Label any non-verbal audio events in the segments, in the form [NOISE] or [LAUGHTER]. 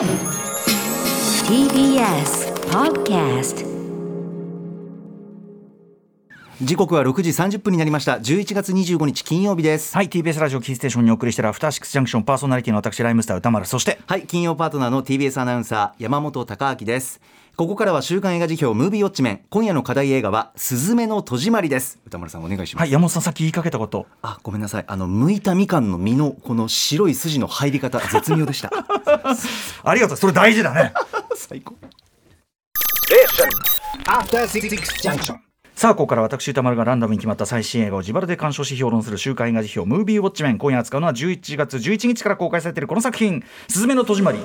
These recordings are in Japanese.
TBS Podcast 時刻は6時30分になりました。11月25日金曜日です。はい TBS ラジオキーステーションにお送りしているアフターシックスジャンクションパーソナリティの私ライムスター歌丸。そしてはい金曜パートナーの TBS アナウンサー山本貴明ですここからは週刊映画辞表ムービーウォッチメン。今夜の課題映画はスズメの戸締まりです。歌丸さんお願いします、はい山本さんさっき言いかけたこと。あごめんなさい。あの剥いたみかんの実のこの白い筋の入り方絶妙でした。[LAUGHS] ありがとう。それ大事だね。[LAUGHS] 最高。After Six Junction. さあここから私歌丸がランダムに決まった最新映画を自腹で鑑賞し評論する週刊映画辞表ムービーウォッチメン。今夜扱うのは11月11日から公開されているこの作品「すずめの戸締まり」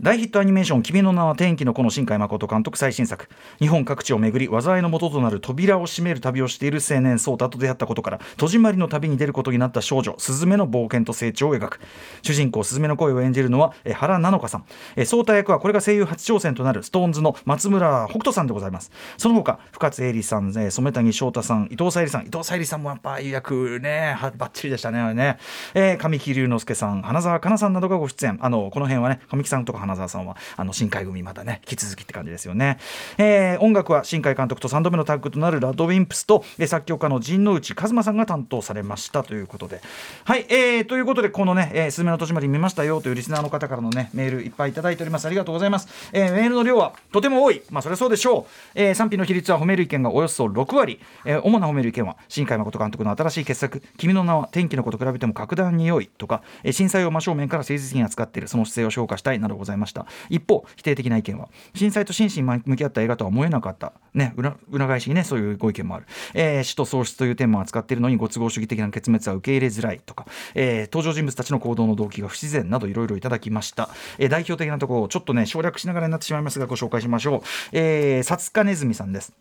大ヒットアニメーション「君の名は天気の子」の新海誠監督最新作。日本各地を巡り災いの元となる扉を閉める旅をしている青年颯太と出会ったことから戸締まりの旅に出ることになった少女スズメの冒険と成長を描く。主人公スズメの声を演じるのは原菜乃華さん。え颯太役はこれが声優初挑戦となるストーンズの松村北斗さんでございます。その他深津絵里さん染谷翔太さん伊藤沙莉さん。伊藤沙莉さんもやっぱああい役ねはバッチリでしたねあれね、えー、神木隆之介さん花澤香菜さんなどがご出演。あのこの辺はね神木さんとか花澤さんはあの新海組またね引き続きって感じですよね、えー音楽は新海監督と3度目のタッグとなるラッドウィンプスと、作曲家の陣内一馬さんが担当されましたということで。はい、えー、ということでこのね「えー、すずめの戸締まり見ましたよ」というリスナーの方からのねメールいっぱいいただいております。ありがとうございます、えーメールの量はとても多い。まあそれはそうでしょう、えー賛否の比率は褒める意見がおよそ6割、えー主な褒める意見は新海誠監督の新しい傑作「君の名は天気の子と比べても格段に良い」とか、えー震災を真正面から誠実に扱っているその姿勢を評価したいなどございます。ました。一方否定的な意見は震災と真摯に向き合った映画とは思えなかった。ね裏裏返しにねそういうご意見もある、えー死と喪失というテーマを扱っているのにご都合主義的な結末は受け入れづらいとか、えー登場人物たちの行動の動機が不自然などいろいろいただきました、えー代表的なところをちょっとね省略しながらになってしまいますがご紹介しましょう、えー、さつかねずみさんです。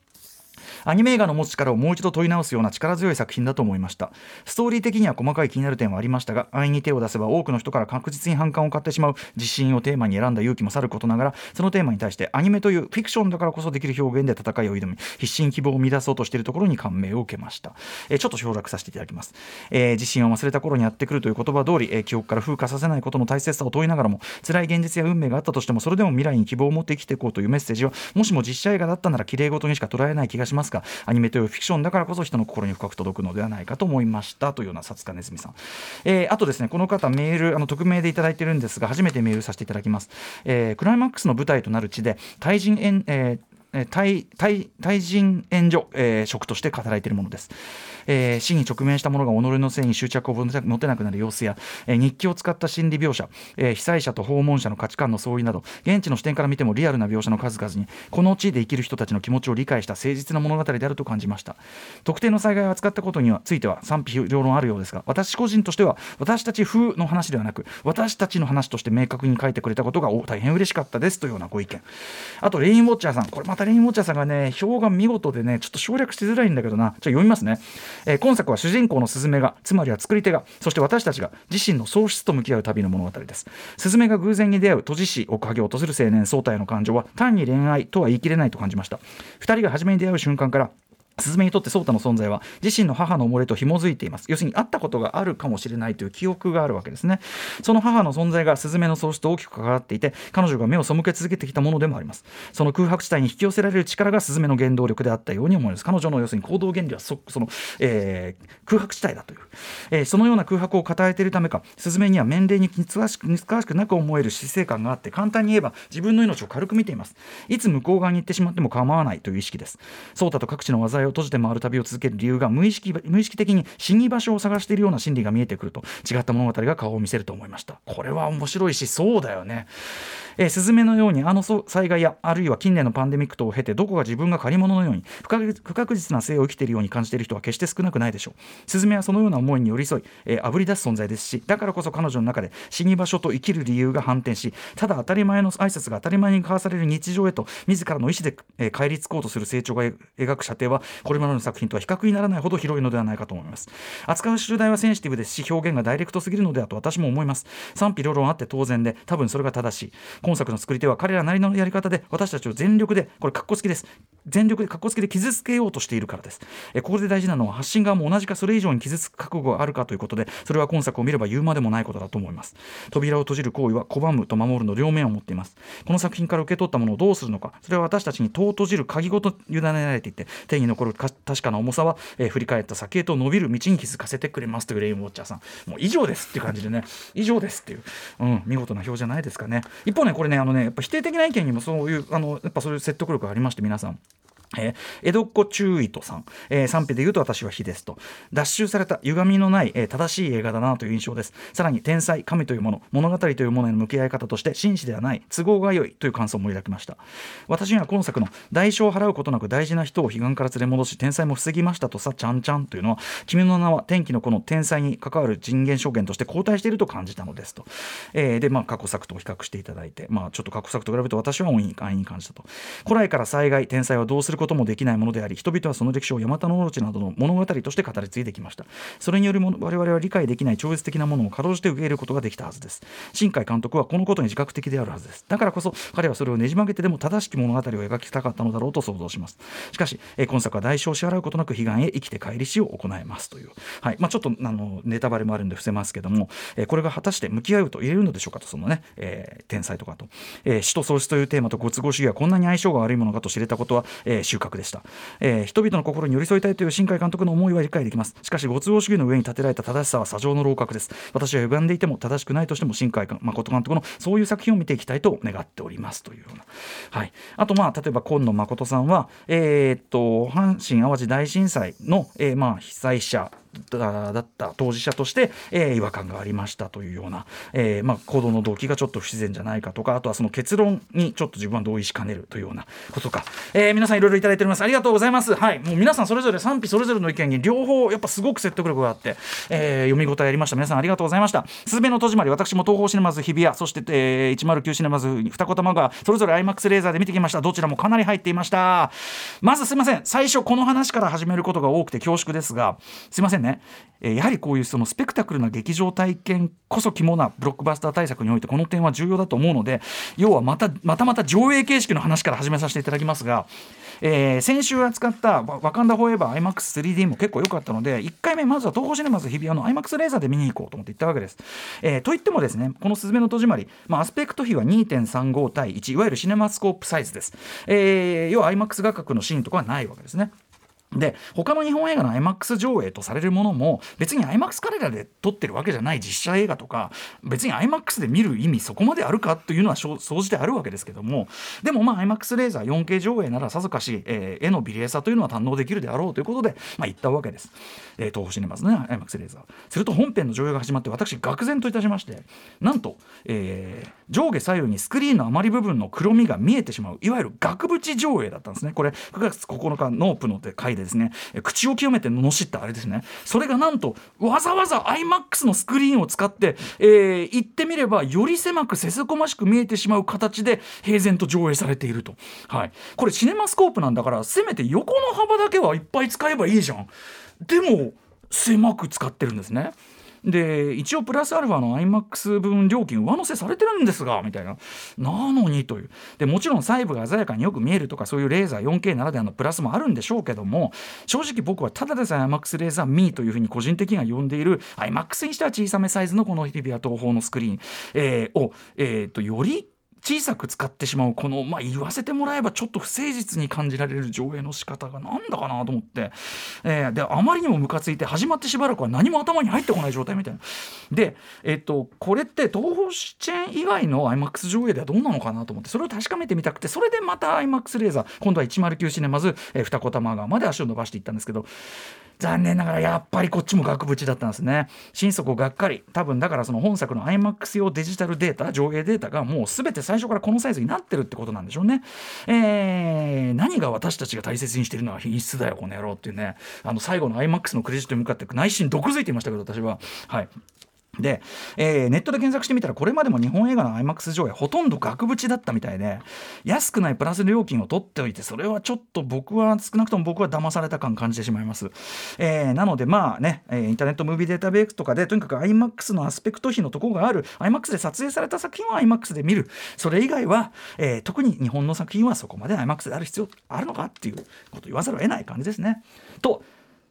アニメ映画の持つ力をもう一度問い直すような力強い作品だと思いました。ストーリー的には細かい気になる点はありましたが安易に手を出せば多くの人から確実に反感を買ってしまう自信をテーマに選んだ勇気もさることながらそのテーマに対してアニメというフィクションだからこそできる表現で戦いを挑み必死に希望を見出そうとしているところに感銘を受けました、えーちょっと省略させていただきます、えー自信を忘れた頃にやってくるという言葉通り、えー記憶から風化させないことの大切さを問いながらも辛い現実や運命があったとしてもそれでも未来に希望を持って生きていこうというメッセージはもしも実写映画だったなら綺麗事にしか捉えない気がしますがアニメというフィクションだからこそ人の心に深く届くのではないかと思いましたというようなさつかねずみさん、えーあとですねこの方メールあの匿名でいただいてるんですが初めてメールさせていただきます、えークライマックスの舞台となる地で対人、えー対対対人援助、えー職として働いているものです、えー死に直面した者が己のせいに執着を持てなくなる様子や、えー日記を使った心理描写、えー被災者と訪問者の価値観の相違など現地の視点から見てもリアルな描写の数々にこの地で生きる人たちの気持ちを理解した誠実な物語であると感じました。特定の災害を扱ったことにはついては賛否両論あるようですが私個人としては私たち風の話ではなく私たちの話として明確に書いてくれたことが大変嬉しかったですというようなご意見。あとレインウォッチャーさん。これまたレインウォッチャーさんがね表が見事でねちょっと省略しづらいんだけどな。ちょっと読みますね、えー今作は主人公のスズメがつまりは作り手がそして私たちが自身の喪失と向き合う旅の物語です。スズメが偶然に出会う閉じ師を影を落とする青年相対の感情は単に恋愛とは言い切れないと感じました。二人が初めに出会う瞬間からスズメにとってソータの存在は自身の母の溺れと紐づいています。要するに会ったことがあるかもしれないという記憶があるわけですね。その母の存在がスズメの喪失と大きく関わっていて彼女が目を背け続けてきたものでもあります。その空白地帯に引き寄せられる力がスズメの原動力であったように思います。彼女の要するに行動原理はそその、えー空白地帯だという、えーそのような空白を抱えているためかスズメには年齢に似つかしく似つわしくなく思える姿勢感があって簡単に言えば自分の命を軽く見ています。いつ向こう側に行ってしまっても構わないという意識です。ソータと各地の災いを閉じて回る旅を続ける理由が無意識無意識的に死に場所を探しているような心理が見えてくると違った物語が顔を見せると思いました。これは面白いしそうだよね。えースズメのようにあの災害やあるいは近年のパンデミック等を経てどこが自分が借り物のように不確不確実な生を生きているように感じている人は決して少なくないでしょう。スズメはそのような思いに寄り添い、えー、炙り出す存在ですしだからこそ彼女の中で死に場所と生きる理由が反転しただ当たり前の挨拶が当たり前に交わされる日常へと自らの意思で、えー帰り着こうとする成長が描く射程はこれまでの作品とは比較にならないほど広いのではないかと思います。扱う主題はセンシティブですし表現がダイレクトすぎるのではと私も思います。賛否両論あって当然で多分それが正しい。今作の作り手は彼らなりのやり方で私たちを全力でこれかっこ好きです。全力でかっこつけで傷つけようとしているからです。えここで大事なのは発信側も同じかそれ以上に傷つく覚悟があるかということでそれは今作を見れば言うまでもないことだと思います。扉を閉じる行為は拒むと守るの両面を持っています。この作品から受け取ったものをどうするのか。それは私たちに戸を閉じる鍵ごと委ねられていて手に残るか確かな重さは、えー振り返った先へと伸びる道に気づかせてくれます。というレインウォッチャーさん。もう以上ですっていう感じでね。以上ですっていう、うん、見事な表じゃないですかね。一方ねこれねあのねやっぱ否定的な意見にもそういうあのやっぱそういう説得力がありまして皆さん。えー、江戸っ子中糸さん、えー、賛否で言うと私は非ですと。脱臭された歪みのない、えー正しい映画だなという印象です。さらに天才神というもの物語というものへの向き合い方として真摯ではない都合が良いという感想も抱きました。私には今作の代償を払うことなく大事な人を彼岸から連れ戻し天才も防ぎましたとさちゃんちゃんというのは君の名は天気のこの天才に関わる人間証言として交代していると感じたのですと、えーでまあ過去作と比較していただいてまあちょっと過去作と比べると私は安易に感じたと。古来から災害天才はどうすることもできないものであり人々はその歴史をヤマタノオロチなどの物語として語り継いできました。それによりも我々は理解できない超越的なものをかろうじて受け入れることができたはずです。新海監督はこのことに自覚的であるはずです。だからこそ彼はそれをねじ曲げてでも正しき物語を描きたかったのだろうと想像します。しかし、え今作は代償を支払うことなく彼岸へ生きて帰り死を行いますという、はい。まあ、ちょっとあのネタバレもあるんで伏せますけども、えこれが果たして向き合うと言えるのでしょうかとそのね、えー天才とかと、えー死と喪失というテーマとご都合主義はこんなに相性が悪いものかと知れたことは、えー収穫でした、えー人々の心に寄り添いたいという新海監督の思いは理解できます。しかしご都合主義の上に立てられた正しさは砂上の楼閣です。私は歪んでいても正しくないとしても新海誠監督のそういう作品を見ていきたいと願っております。というような、はい、あとまあ例えば今野誠さんはえーっと阪神・淡路大震災の、えーまあ被災者だった当事者として、えー違和感がありましたというような、えーまあ、行動の動機がちょっと不自然じゃないかとかあとはその結論にちょっと自分は同意しかねるというようなことか、えー皆さんいろいろいただいております。ありがとうございます。はい。もう皆さんそれぞれ賛否それぞれの意見に両方やっぱすごく説得力があって、えー読み応えありました。皆さんありがとうございました。すずめの戸締まり私も東宝シネマズ日比谷そして、えー109シネマズ二子玉川それぞれ IMAX レーザーで見てきました。どちらもかなり入っていました。まずすいません。最初この話から始めることが多くて恐縮ですがすいませんね、えーやはりこういうそのスペクタクルな劇場体験こそ肝なブロックバスター対策においてこの点は重要だと思うので要はまたまたまた上映形式の話から始めさせていただきますが、えー先週扱ったわ「ワカンダ・フォーエバー iMAX3D」も結構良かったので1回目まずは東宝シネマズ日比谷の iMAX レーザーで見に行こうと思って行ったわけです。えーといってもですねこの「すずめの戸締まり」まあ、アスペクト比は2.35対1いわゆるシネマスコープサイズです。えー要は iMAX 画角のシーンとかはないわけですね。で他の日本映画の IMAX 上映とされるものも別に IMAX カレラで撮ってるわけじゃない実写映画とか別に IMAX で見る意味そこまであるかというのは総じてあるわけですけどもでもまあ IMAX レーザー 4K 上映ならさぞかし、えー絵の美麗さというのは堪能できるであろうということで、まあ、行ったわけです、えー東宝シネマズね IMAX レーザー。すると本編の上映が始まって私愕然といたしましてなんと、えー上下左右にスクリーンの余り部分の黒みが見えてしまういわゆる額縁上映だったんですね。これ9月9日ノープの回でですね口を清めて罵ったあれですね。それがなんとわざわざ iMAX のスクリーンを使って、えー言ってみればより狭くせせこましく見えてしまう形で平然と上映されていると、はい、これシネマスコープなんだからせめて横の幅だけはいっぱい使えばいいじゃん。でも狭く使ってるんですね。で一応プラスアルファの iMAX 分料金上乗せされてるんですがみたいな。なのにという。でもちろん細部が鮮やかによく見えるとかそういうレーザー 4K ならではのプラスもあるんでしょうけども正直僕はただでさえ iMAX レーザー Me というふうに個人的には呼んでいる iMAX にしては小さめサイズのこの日比谷東宝のスクリーン、えーを、えーとより小さく使ってしまうこの、まあ、言わせてもらえばちょっと不誠実に感じられる上映の仕方がなんだかなと思って、えーであまりにもムカついて始まってしばらくは何も頭に入ってこない状態みたいな。で、えっとこれって東宝チェーン以外の IMAX 上映ではどうなのかなと思って。それを確かめてみたくてそれでまた IMAX レーザー。今度は109シネマズ、え二子玉川まで足を伸ばしていったんですけど。残念ながらやっぱりこっちも額縁だったんですね。心底がっかり。多分だからその本作の IMAX 用デジタルデータ上映データがもう全て最初からこのサイズになってるってことなんでしょうね、えー何が私たちが大切にしているのは品質だよこの野郎っていうね。あの最後の IMAX のクレジットに向かって内心毒づいていましたけど私は。はい。で、えーネットで検索してみたらこれまでも日本映画の IMAX 上映ほとんど額縁だったみたいで安くないプラス料金を取っておいてそれはちょっと僕は少なくとも僕は騙された感感じてしまいます、えーなのでまあね、えインターネットムービーデータベースとかでとにかく IMAX のアスペクト比のところがある IMAX で撮影された作品は IMAX で見る。それ以外は、えー特に日本の作品はそこまで IMAX である必要あるのかっていうことを言わざるを得ない感じですね。と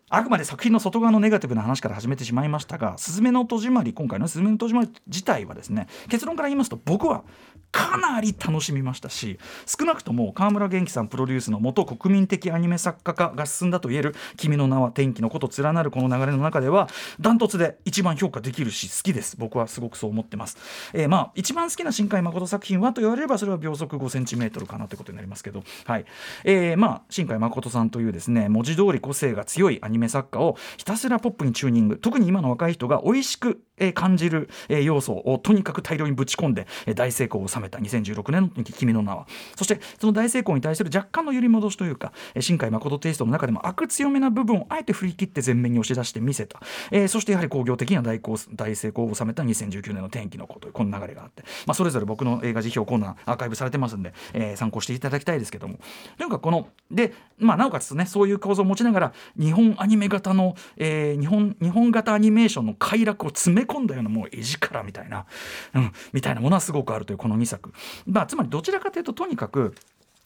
あくまで作品の外側のネガティブな話から始めてしまいましたが「すずめの戸締まり」今回の「すずめの戸締まり」自体はですね結論から言いますと僕はかなり楽しみましたし少なくとも川村元気さんプロデュースの元国民的アニメ作家化が進んだといえる「君の名は天気のこと連なる」この流れの中ではダントツで一番評価できるし好きです。僕はすごくそう思ってます、えーまあ一番好きな新海誠作品はと言われればそれは秒速5センチメートルかなということになりますけど。はい。えーまあ新海誠さんというですね文字通り個性が強いアニメニメ作家をひたすらポップにチューニング。特に今の若い人が美味しく、感じる、要素をとにかく大量にぶち込んで、大成功を収めた。2016年の「君の名は」そしてその大成功に対する若干の揺り戻しというか、新海誠テイストの中でも悪強めな部分をあえて振り切って前面に押し出してみせた、えーそしてやはり工業的には大功大成功を収めた2019年の天気の子というこの流れがあって、まあ、それぞれ僕の映画辞表コーナーアーカイブされてますんで、えー参考していただきたいですけども。とにかこので、まあ、なおかつねそういう構造を持ちながら日本アニメ型の、えー日本日本型アニメーションの快楽を詰め込んだようなもう絵力みたいな、うん、みたいなものはすごくあるというこの2作、まあ、つまりどちらかというととにかく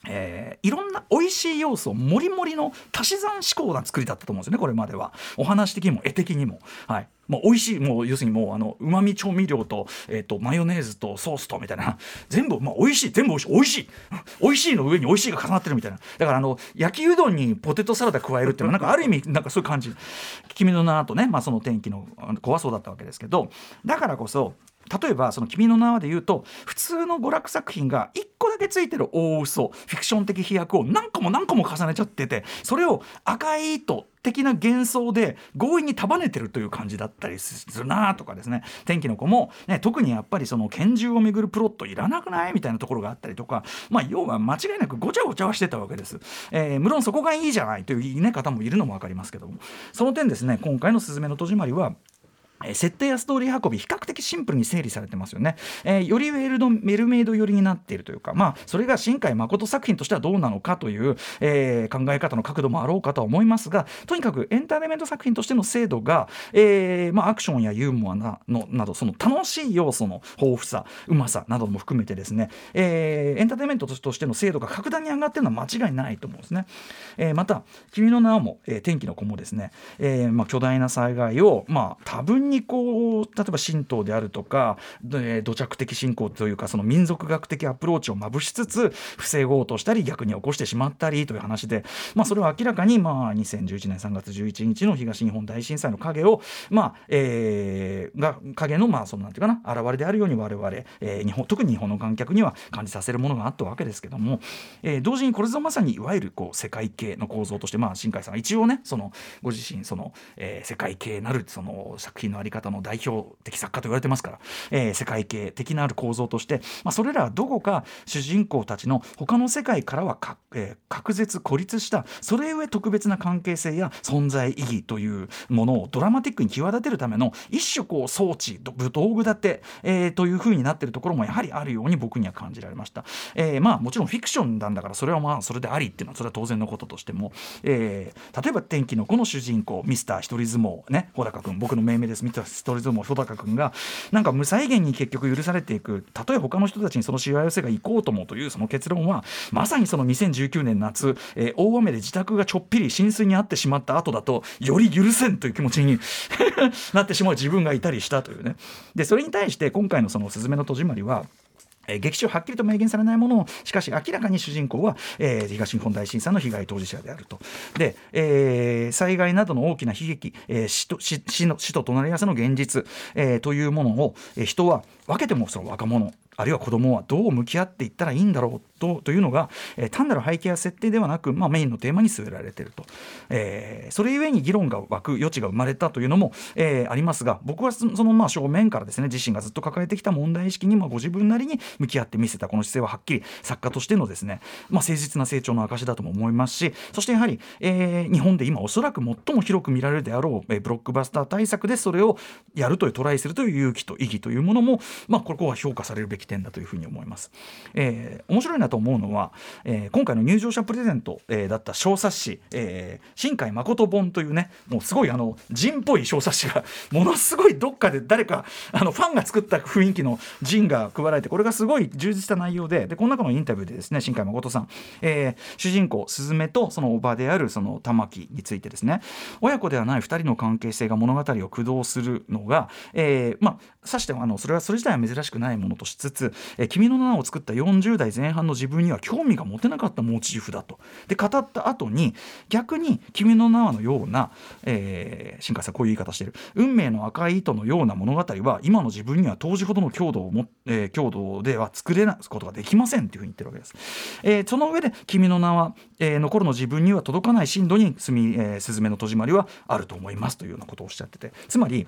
えーいろんな美味しい要素をもりもりの足し算思考な作りだったと思うんですよねこれまでは。お話的にも絵的にも。はい。もう美味しいもう要するにもうあのうまみ調味料と,、えー、とマヨネーズとソースとみたいな。全部、まあ、美味しい全部美味しい美味しい。美味しいの上に美味しいが重なってるみたいな。だからあの焼きうどんにポテトサラダ加えるっていうのはなんかある意味なんかそういう感じ「君の名」とね、まあ、その天気のあの子はそうだったわけですけど。だからこそ例えばその「君の名は」で言うと普通の娯楽作品が1個だけついてる大嘘フィクション的飛躍を何個も何個も重ねちゃっててそれを赤い糸的な幻想で強引に束ねてるという感じだったりするなとかですね。天気の子も、ね、特にやっぱりその拳銃をめぐるプロットいらなくないみたいなところがあったりとか、まあ、要は間違いなくごちゃごちゃはしてたわけです、えー無論そこがいいじゃないという、ね、方もいるのも分かりますけども。その点ですね今回の「すずめの戸締まり」は設定やストーリー運び比較的シンプルに整理されてますよね、えーよりウェルドメルメイド寄りになっているというかまあそれが新海誠作品としてはどうなのかという、えー考え方の角度もあろうかとは思いますがとにかくエンターテイメント作品としての精度が、えーまあ、アクションやユーモアなのなどその楽しい要素の豊富さうまさなども含めてですね、えーエンターテイメントとしての精度が格段に上がっているのは間違いないと思うんですね、えーまた「君の名」も、えー天気の子もですね、えーまあ、巨大な災害を、まあ、多分ににこう例えば神道であるとか、えー土着的信仰というかその民族学的アプローチをまぶしつつ防ごうとしたり逆に起こしてしまったりという話で、まあ、それは明らかに、まあ、2011年3月11日の東日本大震災の影を、まあえーが影のまあそのなんていうかな現れであるように我々、えー日本特に日本の観客には感じさせるものがあったわけですけども、えー同時にこれぞまさにいわゆるこう世界系の構造として、まあ、新海さんは一応ねそのご自身その、えー世界系なるその作品のあり方の代表的作家と言われてますから、えー世界系的なある構造として、まあ、それらはどこか主人公たちの他の世界からはか、えー隔絶孤立したそれゆえ特別な関係性や存在意義というものをドラマティックに際立てるための一種こう装置ど道具立て、えーという風になってるところもやはりあるように僕には感じられました。えーまあもちろんフィクションなんだからそれはまあそれでありっていうのはそれは当然のこととしても、えー例えば天気の子の主人公ミスター一人相撲ね穂高君僕の命名ですミスター一人相撲穂高君がなんか無再現に結局許されていく。たとえ他の人たちにそのしわ寄せが行こうともというその結論はまさにその2019年夏、えー大雨で自宅がちょっぴり浸水に遭ってしまった後だとより許せんという気持ちになってしまう自分がいたりしたというね。でそれに対して今回のその「すずめの戸締まりは」えー劇中はっきりと明言されないものをしかし明らかに主人公は、えー東日本大震災の被害当事者であると。で、えー災害などの大きな悲劇、えー死と死死の死と隣り合わせの現実、えーというものを、えー人は分けてもその若者あるいは子供はどう向き合っていったらいいんだろうとというのが、えー単なる背景や設定ではなく、まあ、メインのテーマに据えられていると、えーそれゆえに議論が湧く余地が生まれたというのも、えーありますが僕はそのまあ正面からですね自身がずっと抱えてきた問題意識にまあご自分なりに向き合って見せたこの姿勢ははっきり作家としてのですね、まあ、誠実な成長の証だとも思いますしそしてやはり、えー日本で今おそらく最も広く見られるであろう、えーブロックバスター対策でそれをやるというトライするという勇気と意義というものも、まあ、ここは評価されるべき点だというふうに思います。えー面白いなと思うのは、えー今回の入場者プレゼント、えーだった小冊子、えー新海誠本というねもうすごいあの人っぽい小冊子が [LAUGHS] ものすごいどっかで誰かあのファンが作った雰囲気の人が配られてこれがすごい充実した内容ででこの中のインタビューでですね新海誠さん、えー主人公スズメとそのおばであるその玉木についてですね親子ではない2人の関係性が物語を駆動するのが、えーまあさしてはあのそれはそれ自体は珍しくないものとしつつ「えー君の名を作った40代前半の自分には興味が持てなかったモチーフだ」と。で語った後に逆に「君の名は」のような、えー新海さんこういう言い方してる「運命の赤い糸」のような物語は今の自分には当時ほどの強度をも、えー強度では作れないことができませんっていうふうに言ってるわけです。えーその上で「君の名は」えーの頃の自分には届かない深度にすみ、えー、スズメの戸締まりはあると思いますというようなことをおっしゃっててつまり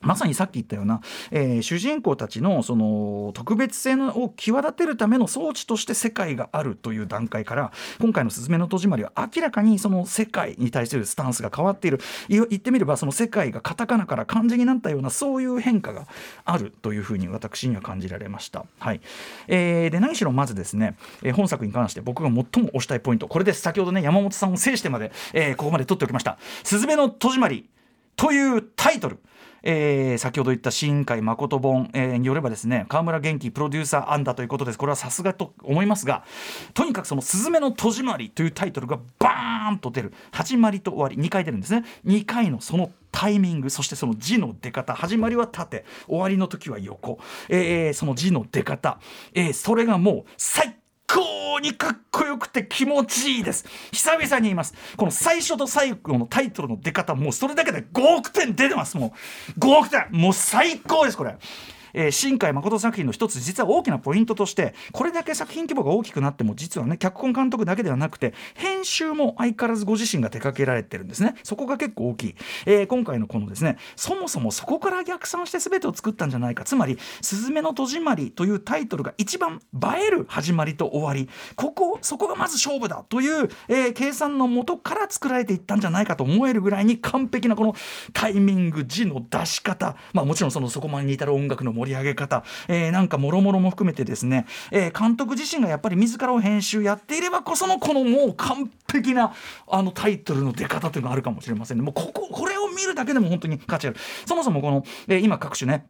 まさにさっき言ったような、えー主人公たちのその特別性のを際立てるための装置として世界があるという段階から今回の「すずめの戸締まり」は明らかにその世界に対するスタンスが変わっている言ってみればその世界がカタカナから漢字になったようなそういう変化があるというふうに私には感じられました。はいえーで何しろまずですね、えー本作に関して僕が最も推したいポイントこれです先ほどね山本さんを制してまで、えーここまで取っておきました「すずめの戸締まり」というタイトル。えー先ほど言った新海誠本、えーによればですね川村元気プロデューサー案だということです。これはさすがと思いますがとにかくその「すずめの戸締まり」というタイトルがバーンと出る。始まりと終わり2回出るんですね。2回のそのタイミングそしてその字の出方始まりは縦。終わりの時は横、えーその字の出方、えーそれがもう最高にかっこよくて気持ちいいです。久々に言います。この最初と最後のタイトルの出方もうそれだけで5億点出てます。もう5億点もう最高ですこれ。えー新海誠作品の一つ実は大きなポイントとしてこれだけ作品規模が大きくなっても実はね脚本監督だけではなくて編集も相変わらずご自身が手掛けられてるんですね。そこが結構大きい、えー今回のこのですねそもそもそこから逆算して全てを作ったんじゃないか。つまり「すずめの戸締まり」というタイトルが一番映える始まりと終わり。ここそこがまず勝負だという、えー計算のもとから作られていったんじゃないかと思えるぐらいに完璧なこのタイミング字の出し方。まあもちろんそのそこまでに至る音楽の盛り。上げ方、えーなんかもろもろも含めてですね、えー監督自身がやっぱり自らを編集やっていればこそのこのもう完璧なあのタイトルの出方というのがあるかもしれませんね。もうこここれを見るだけでも本当に価値ある。そもそもこの、えー今各種ね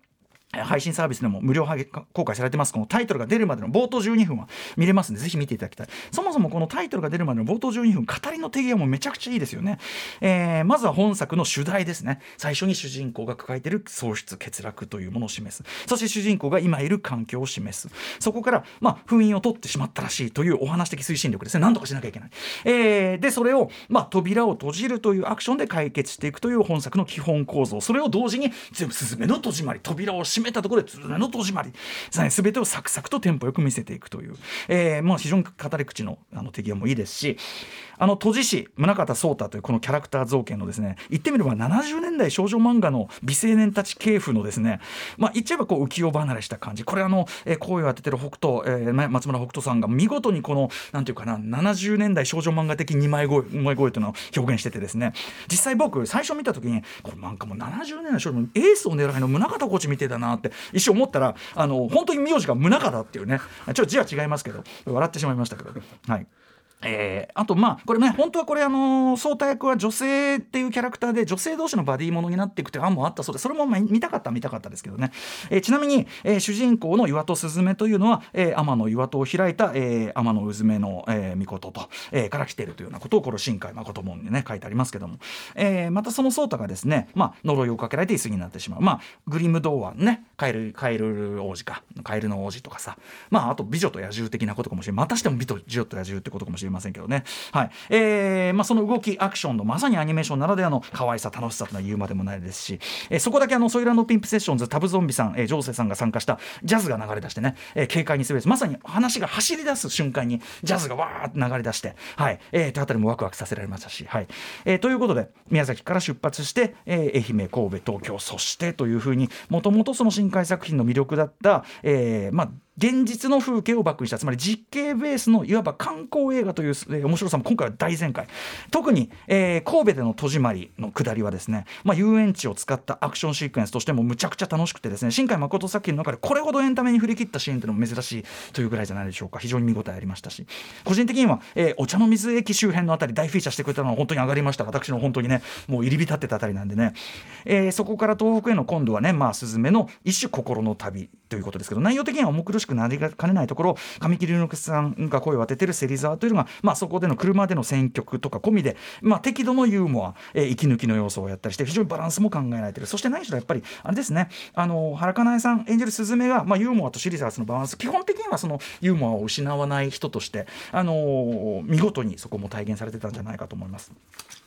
配信サービスでも無料配公開されてます。このタイトルが出るまでの冒頭12分は見れますんでぜひ見ていただきたい。そもそもこのタイトルが出るまでの冒頭12分語りの手際もめちゃくちゃいいですよね、えーまずは本作の主題ですね。最初に主人公が抱えている喪失欠落というものを示す。そして主人公が今いる環境を示す。そこからまあ封印を取ってしまったらしいというお話的推進力ですね。何とかしなきゃいけない、えーでそれをまあ扉を閉じるというアクションで解決していくという本作の基本構造。それを同時に全部スズメの戸締まり扉を閉めたところでスズメの戸締まり。すべてをサクサクとテンポよく見せていくという、えーまあ、非常に語り口のあの手際もいいですしあの閉じ師宗像草太というこのキャラクター造形のですね言ってみれば70年代少女漫画の美青年たち系譜のですねまあ言っちゃえばこう浮世離れした感じ。これあの、えー声を当ててる北斗、えー松村北斗さんが見事にこのなんていうかな70年代少女漫画的二枚声二枚声というのを表現しててですね。実際僕最初見た時にこれなんかもう70年代少女のエースを狙いの宗像コーチみてえだなって一瞬思ったらあの本当に名字が宗像っていうねちょっと字は違いますけど笑ってしまいましたけどはい。えーあとまあこれね本当はこれあの、相太役は女性っていうキャラクターで女性同士のバディものになっていくという案もあったそうでそれも見たかった見たかったですけどね、えーちなみに、えー主人公の岩戸スズメというのは、えー天の岩戸を開いた、えー天のうずめの、えー、御と、えーから来ているというようなことをこの新海誠門にね書いてありますけども、えーまたその颯太がですね、まあ、呪いをかけられて椅子になってしまう。まあグリム童話ねカエルカエル王子かカエルの王子とかさ。まああと美女と野獣的なことかもしれないまたしても美女と野獣ってことかもしれないませんけどね。はい。えーまあ、その動きアクションのまさにアニメーションならではの可愛さ楽しさというのは言うまでもないですし、えー、そこだけあのソイランドピンプセッションズタブゾンビさん、えー、ジョーセさんが参加したジャズが流れ出してね、えー、軽快に滑る。まさに話が走り出す瞬間にジャズがわーって流れ出してはい。えー、手当たりもワクワクさせられましたしはい、えー、ということで宮崎から出発して、えー、愛媛神戸東京そしてというふうにもともとその深海作品の魅力だった、えー、まあ現実の風景をバックにしたつまり実景ベースのいわば観光映画という、えー、面白さも今回は大全開。特に、えー、神戸での戸締まりの下りはですね、まあ、遊園地を使ったアクションシークエンスとしてもむちゃくちゃ楽しくてですね新海誠作品の中でこれほどエンタメに振り切ったシーンというのも珍しいというぐらいじゃないでしょうか。非常に見応えありましたし。個人的には、えー、お茶の水駅周辺のあたり大フィーチャーしてくれたのは本当に上がりました。私の本当にねもう入り浸ってたあたりなんでね、えー、そこから東北への今度はねまあスズメの一種心の旅ということですけど内容的には重苦しくなりかねないところ神木隆之介さんが声を当ててる芹沢というのが、まあ、そこでの車での選曲とか込みで、まあ、適度のユーモア、えー、息抜きの要素をやったりして非常にバランスも考えられてるそして何しろやっぱりあれですねあの原かなえさん演じるスズメが、まあ、ユーモアとシリザースのバランス基本的にはそのユーモアを失わない人として、あのー、見事にそこも体現されてたんじゃないかと思います。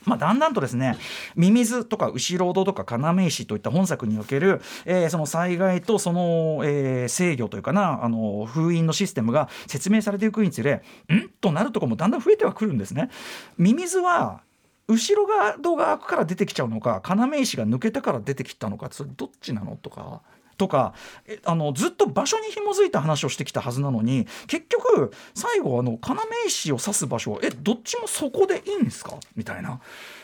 まあ、だんだんとですねミミズとか後ろ戸とか要石といった本作における、えー、その災害とその、えー、制御というかなあの封印のシステムが説明されていくにつれん？となるとこもだんだん増えてはくるんですね。ミミズは後ろ側が開くから出てきちゃうのか要石が抜けたから出てきたのかそれどっちなの？とか。とかあのずっと場所に紐づいた話をしてきたはずなのに結局最後あの要石を指す場所えどっちもそこでいいんですか？みたいな。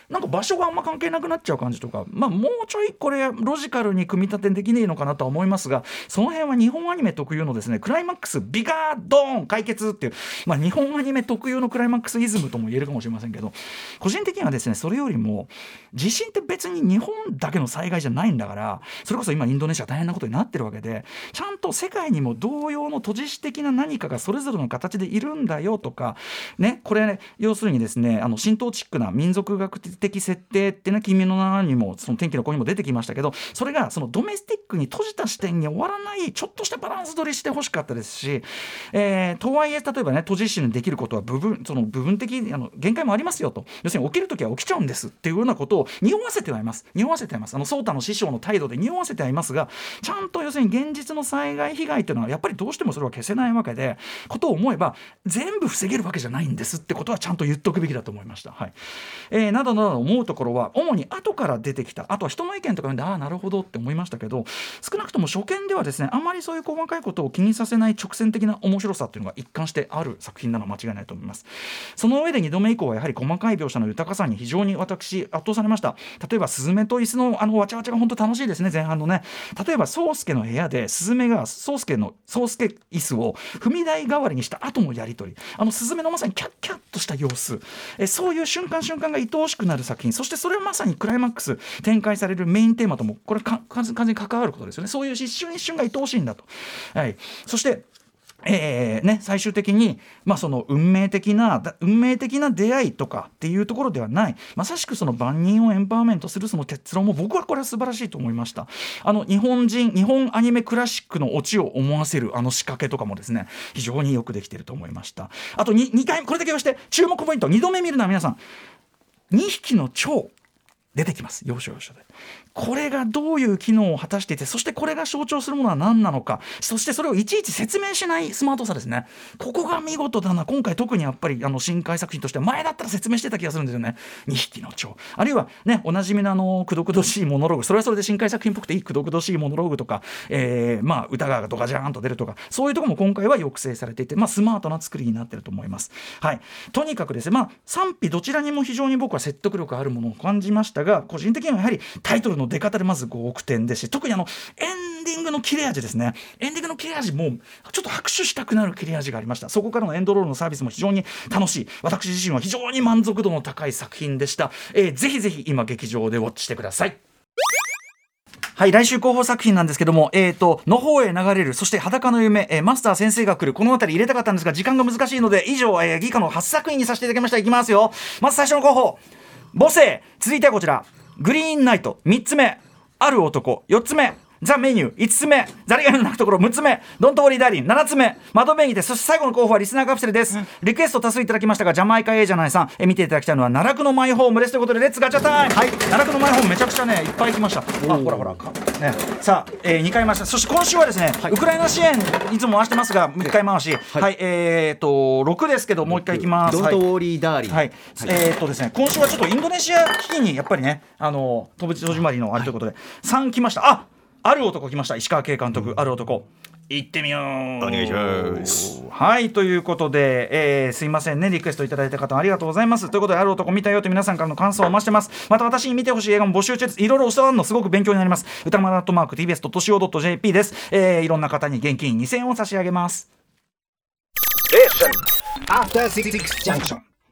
なんか場所があんま関係なくなっちゃう感じとか、まあ、もうちょいこれロジカルに組み立てできねえのかなとは思いますがその辺は日本アニメ特有のですねクライマックスビガードーン解決っていう、まあ、日本アニメ特有のクライマックスイズムとも言えるかもしれませんけど個人的にはですねそれよりも地震って別に日本だけの災害じゃないんだからそれこそ今インドネシア大変なことになってるわけでちゃんと世界にも同様の閉じ師的な何かがそれぞれの形でいるんだよとかねこれ、ね、要するにですねあの神道チックな民族学的的設定ってね君の名にもその天気の子にも出てきましたけどそれがそのドメスティックに閉じた視点に終わらないちょっとしたバランス取りしてほしかったですし、えー、とはいえ例えばね閉じ師にできることは部分その部分的あの限界もありますよと。要するに起きる時は起きちゃうんですっていうようなことを匂わせてはいます。匂わせてはいます。あの颯太の師匠の態度で匂わせてはいますがちゃんと要するに現実の災害被害っていうのはやっぱりどうしてもそれは消せないわけでことを思えば全部防げるわけじゃないんですってことはちゃんと言っとくべきだと思いました。はい。えー、などな思うところは主に後から出てきた。あとは人の意見とか読んでああなるほどって思いましたけど少なくとも初見ではですねあまりそういう細かいことを気にさせない直線的な面白さっていうのが一貫してある作品なのは間違いないと思います。その上で2度目以降はやはり細かい描写の豊かさに非常に私圧倒されました。例えばスズメと椅子のあのわちゃわちゃが本当楽しいですね前半のね。例えば宗介の部屋でスズメが宗介の宗介椅子を踏み台代わりにした後のやり取り。あのスズメのまさにキャッキャッとした様子。えそういう瞬間瞬間が愛おしくなる作品。そしてそれはまさにクライマックス展開されるメインテーマともこれ完全に関わることですよね。そういう一瞬一瞬が愛おしいんだと、はい、そしてえーね、最終的に、まあ、その運命的な運命的な出会いとかっていうところではない。まさしくその万人をエンパワーメントするその鉄論も僕はこれは素晴らしいと思いました。あの日本人日本アニメクラシックのオチを思わせるあの仕掛けとかもですね非常によくできてると思いました。あと 2, 2回これだけ言わして注目ポイント。2度目見るのは皆さん2匹の蝶。出てきます。要所要所で。これがどういう機能を果たしていてそしてこれが象徴するものは何なのか。そしてそれをいちいち説明しないスマートさですね。ここが見事だな。今回特にやっぱりあの深海作品として前だったら説明してた気がするんですよね。2匹の蝶。あるいはねおなじみのあのくどくどしいモノローグ。それはそれで深海作品っぽくていいくどくどしいモノローグとか、えー、まあ歌がドカジャーンと出るとか。そういうとこも今回は抑制されていて、まあ、スマートな作りになってると思います。はい。とにかくですね。まあ賛否どちらにも非常に僕は説得力あるものを感じましたが個人的にはやはりタイトルの出方でまず5億点ですし特にあのエンディングの切れ味ですね。エンディングの切れ味もちょっと拍手したくなる切れ味がありました。そこからのエンドロールのサービスも非常に楽しい。私自身は非常に満足度の高い作品でした、えー、ぜひぜひ今劇場でウォッチしてください。はい、来週候補作品なんですけども、えっ、ー、と、の方へ流れる、そして裸の夢、えー、マスター先生が来る、この辺り入れたかったんですが、時間が難しいので、以上、えー、ギカの8作品にさせていただきました。いきますよ。まず最初の候補、母性。続いてはこちら、グリーンナイト。3つ目、ある男4つ目ザ・メニュー5つ目ザリガニの鳴くところ6つ目。ドントウォリーダーリン7つ目。窓辺にてそして最後の候補はリスナーカプセルです、リクエスト多数いただきましたがジャマイカ A じゃないさん。え見ていただきたいのは奈落のマイホームですということで Let's ガチャタイムはい。奈落のマイホームめちゃくちゃねいっぱい来ました。あほらほらかね。さあ、え2回回した。そして今週はですね、ウクライナ支援いつも回してますが1回回し。はい、えー、っと6ですけどもう1回いきます。はい。ドントウォーリーダーリンはい、えーっとですね今週はちょっとインドネシア危機にやっぱりねあの戸淵戸締まりのあれということで、3来ました。あある男来ました。石川慶監督、ある男。行ってみよう。お願いします。はいということで、えーすいませんね。リクエストいただいた方ありがとうございます。ということである男見たよと皆さんからの感想を待してます。また私に見てほしい映画も募集中です。いろいろ教わるのすごく勉強になります。歌丸アットマーク TBS.CO.JP です、えーいろんな方に現金2000円を差し上げます。After Six Junction.